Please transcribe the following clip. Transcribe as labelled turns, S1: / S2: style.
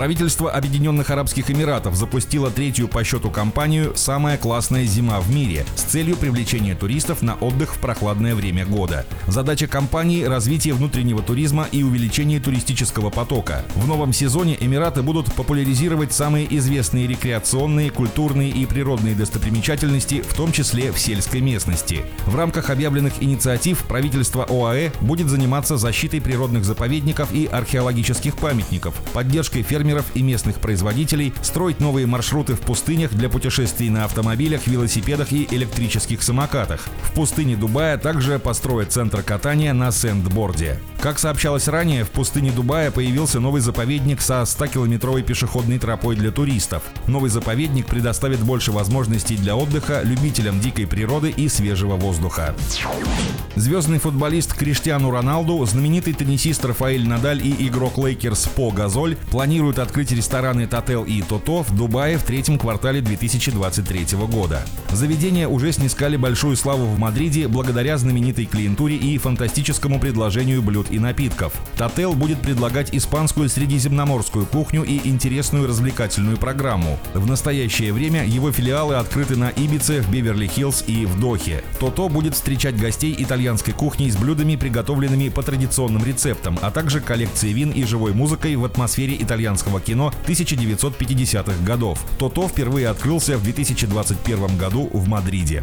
S1: Правительство Объединенных Арабских Эмиратов запустило третью по счету кампанию «Самая классная зима в мире» с целью привлечения туристов на отдых в прохладное время года. Задача кампании – развитие внутреннего туризма и увеличение туристического потока. В новом сезоне Эмираты будут популяризировать самые известные рекреационные, культурные и природные достопримечательности, в том числе в сельской местности. В рамках объявленных инициатив правительство ОАЭ будет заниматься защитой природных заповедников и археологических памятников, поддержкой фермеров фермеров и местных производителей строить новые маршруты в пустынях для путешествий на автомобилях, велосипедах и электрических самокатах. В пустыне Дубая также построят центр катания на сэндборде. Как сообщалось ранее, в пустыне Дубая появился новый заповедник со 100-километровой пешеходной тропой для туристов. Новый заповедник предоставит больше возможностей для отдыха любителям дикой природы и свежего воздуха. Звездный футболист Криштиану Роналду, знаменитый теннисист Рафаэль Надаль и игрок Лейкерс Пау Газоль планируют открыть рестораны Tatel и Toto в Дубае в третьем квартале 2023 года. Заведения уже снискали большую славу в Мадриде благодаря знаменитой клиентуре и фантастическому предложению блюд и напитков. Тател будет предлагать испанскую средиземноморскую кухню и интересную развлекательную программу. В настоящее время его филиалы открыты на Ибице, в Беверли-Хиллз и в Дохе. Тото будет встречать гостей итальянской кухни с блюдами, приготовленными по традиционным рецептам, а также коллекцией вин и живой музыкой в атмосфере итальянского кино 1950-х годов. Тото впервые открылся в 2021 году в Мадриде.